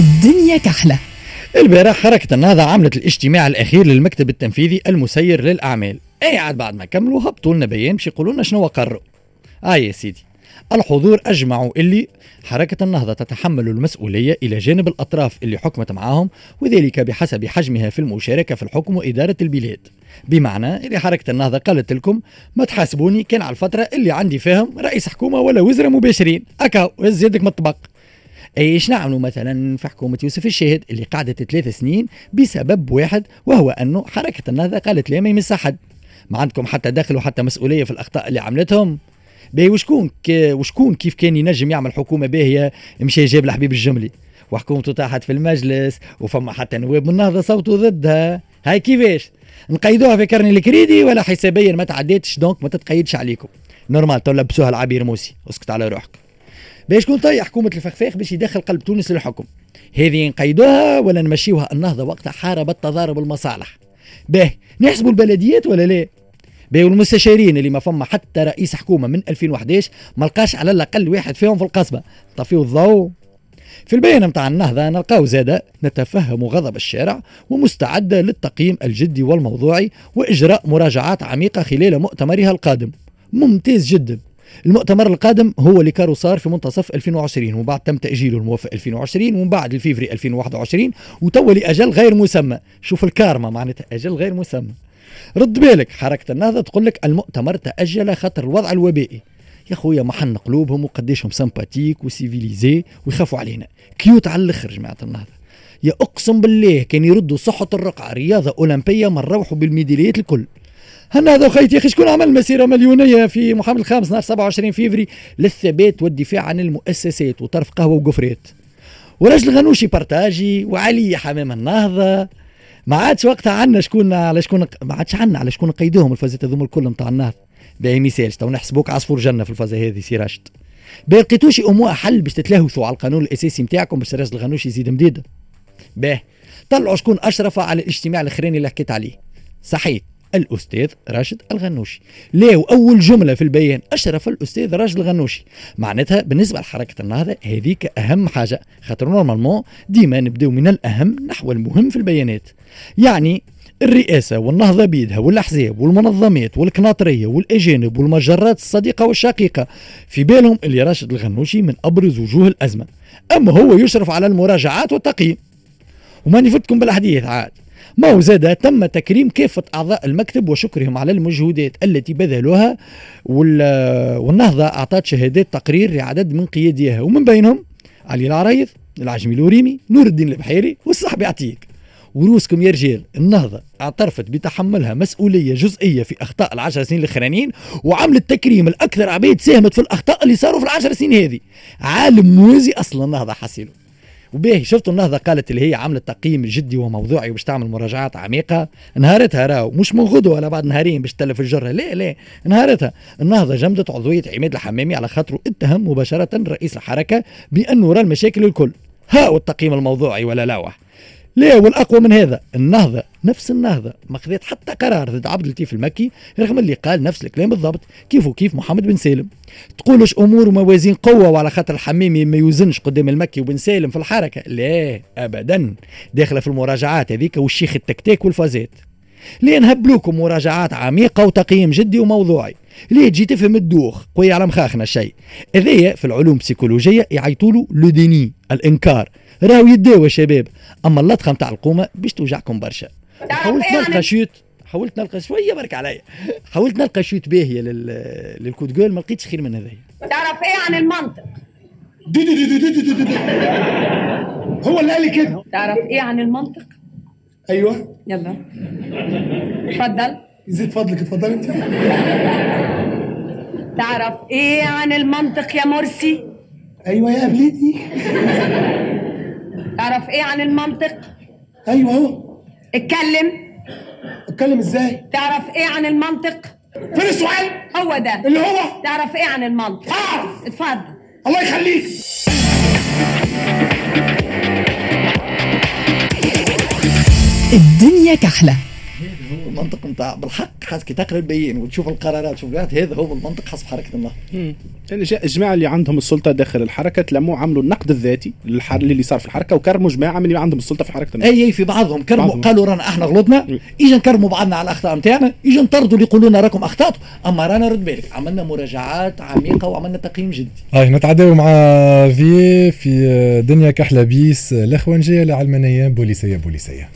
الدنيا كحلة. البارح حركة النهضة عملت الاجتماع الأخير للمكتب التنفيذي المسير للأعمال. أي عاد بعد ما كملوا هبطوا لنا بيان باش يقولوا لنا شنو قرروا آه يا سيدي الحضور أجمعوا اللي حركة النهضة تتحمل المسؤولية إلى جانب الأطراف اللي حكمت معاهم وذلك بحسب حجمها في المشاركة في الحكم وإدارة البلاد. بمعنى اللي حركة النهضة قالت لكم ما تحاسبوني كان على الفترة اللي عندي فيهم رئيس حكومة ولا وزراء مباشرين أكاو هز يدك من الطبق. إيش نعملوا؟ مثلا في حكومة يوسف الشاهد اللي قعدت ثلاث سنين بسبب واحد وهو أنه حركة النهضة قالت لا ما يمس أحد؟ ما عندكم حتى دخل وحتى مسؤولية في الأخطاء اللي عملتهم. باهي وشكون وشكون كيف كان ينجم يعمل حكومة باهية؟ مشى جاب الحبيب الجملي. وحكومته طاحت في المجلس وفما حتى نواب من النهضة صوتوا ضدها. هاي كيفاش؟ نقيدوها في carnet ال crédit ولا حسابيا ما تعديتش donc ما تتقيدش عليكم. normal تلبسوها العبير موسي اسكت على روحك. باش شكون طيح حكومة الفخفاخ باش يدخل قلب تونس للحكم. هذه نقيدوها ولا نمشيوها. النهضة وقتها حاربت تضارب المصالح. باه نحسبوا البلديات ولا لا؟ باهي والمستشارين اللي ما فما حتى رئيس حكومة من 2011 ما لقاش على الأقل واحد فيهم في القصبة. طفيوا الضوء. في البيان متاع النهضة نلقاو زادة نتفهم غضب الشارع ومستعدة للتقييم الجدي والموضوعي وإجراء مراجعات عميقة خلال مؤتمرها القادم. ممتاز جدا. المؤتمر القادم هو اللي كانو صار في منتصف 2020 ومن بعد تم تأجيله لأواخر 2020 ومن بعد لفيفري 2021 وتوا لأجل غير مسمى. شوف الكارما معناتها أجل غير مسمى. رد بالك حركة النهضة تقول لك المؤتمر تأجل خاطر الوضع الوبائي. يا خويا ما أحن قلوبهم وقديشهم sympathiques و civilisés ويخافوا علينا. cute على الأخر جماعة النهضة. يا أقسم بالله كان يردوا صحة الرقعة رياضة أولمبية ما نروحوا بالميداليات الكل. هنا هذا خيتي أخي شكون عمل مسيرة مليونية في محمد الخامس نهار 27 فيفري للثبات والدفاع عن المؤسسات وطرف قهوة وقفرات ورجل غنوشي بارتاجي وعلي حمام النهضة. ما عادش وقتها عنا شكون على شكون ما عادش عنا على شكون قيدوهم الفازات هذوما الكل نتاع النهضة. باهي مثال تو نحسبوك عصفور جنة في الفازه هذه سي راشد باهي لقيتوش اموا حل باش تتلهثوا على القانون الأساسي نتاعكم باش الراجل الغنوشي يزيد مديد. باهي طلعوا شكون أشرف على الاجتماع الأخراني اللي حكيت عليه. صحيح الأستاذ راشد الغنوشي. ليه أول جملة في البيان أشرف الأستاذ راشد الغنوشي. معناتها بالنسبة لحركة النهضة هذيك أهم حاجة. خاطر نورمالمون ديما نبداو من الأهم نحو المهم في البيانات. يعني الرئاسة والنهضة بيدها والأحزاب والمنظمات والكناطرية والأجانب والمجرات الصديقة والشقيقة. في بالهم اللي راشد الغنوشي من أبرز وجوه الأزمة. أما هو يشرف على المراجعات والتقييم. وما نفتكم بالحديث عاد. ما زاد تم تكريم كافة أعضاء المكتب وشكرهم على المجهودات التي بذلوها والنهضة أعطت شهادات تقرير لعدد من قياديها. ومن بينهم علي العريض العجمي الوريمي نور الدين البحيري والصحبي عتيق. وروسكم يا رجال النهضة اعترفت بتحملها مسؤولية جزئية في أخطاء العشر سنين الأخرانيين وعملت تكريم الأكثر عبيد ساهمت في الأخطاء اللي صاروا في العشر سنين هذه. عالم موازي أصلا النهضة حسيله وباهي شفتوا النهضة قالت اللي هي عملت تقييم جدي وموضوعي وباش تعمل مراجعات عميقة. نهارتها راهو مش من غدوه ولا بعد نهارين باش تلف الجرة. لا لا نهارتها النهضة جمدت عضوية عماد الحمامي على خاطره اتهم مباشرة رئيس الحركة بانه راه المشاكل الكل. ها التقييم الموضوعي ولا لوح لا والأقوى من هذا النهضة نفس النهضة. ما خذت حتى قرار. ضد عبد اللطيف المكي رغم اللي قال نفس الكلام بالضبط كيف وكيف محمد بن سالم. تقولش أمور وموازين قوة وعلى خاطر الحميمي ما يوزنش قدام المكي وبن سالم في الحركة؟ لا ابدا. داخلة في المراجعات هذيك والشيخ التكتاك والفازات. ليه نهبلوكم مراجعات عميقة وتقييم جدي وموضوعي. ليه تجي تفهم الدوخ قوي على مخاخنا الشيء. هذايا في العلوم السيكولوجية يعيطوا له لو ديني الإنكار. راهو يداوى شباب. أما اللطخه نتاع القومة باش توجعكم برشا. حاولت نلقى شوت حاولت نلقى شوية برك عليا حاولت نلقى شوت باهية لل... للكود جول ما لقيتش خير من هذايا. تعرف إيه عن المنطق؟ دي دي دي دي دي دي دي. هو اللي قال لي كده. تعرف إيه عن المنطق؟ أيوه. يلا. اتفضل. يزيد فضلك اتفضلي أنت. تعرف إيه عن المنطق يا مرسي؟ أيوه يا قبلتي تعرف إيه عن المنطق؟ أيوه أهو. اتكلم. أتكلم إزاي؟ تعرف إيه عن المنطق؟ فين السؤال؟ هو ده. اللي هو؟ تعرف إيه عن المنطق؟ اعرف اتفضل. الله يخليك. الدنيا كحلة. المنطق نتاع بالحق كي تقرأ البيان وتشوف القرارات شوف هذا هو المنطق حسب حركه النهضه يعني جاء الجماعه اللي عندهم السلطة داخل الحركة تلموا عملوا النقد الذاتي للحر اللي صار في الحركة وكرموا جماعة من اللي عندهم السلطة في حركة النهضه أي أي في بعضهم كرموا بعضهم. قالوا رانا إحنا غلطنا اجا نكرموا بعضنا على الأخطاء نتاعنا اجا نطردوا اللي يقولوا لنا راكم اخطاتوا أما رانا رد بالك. عملنا مراجعات عميقة وعملنا تقييم جدي. هاي نتعداو مع في في دنيا كحلة بيس الاخوانجيه العلمانيه بوليسية بوليسية.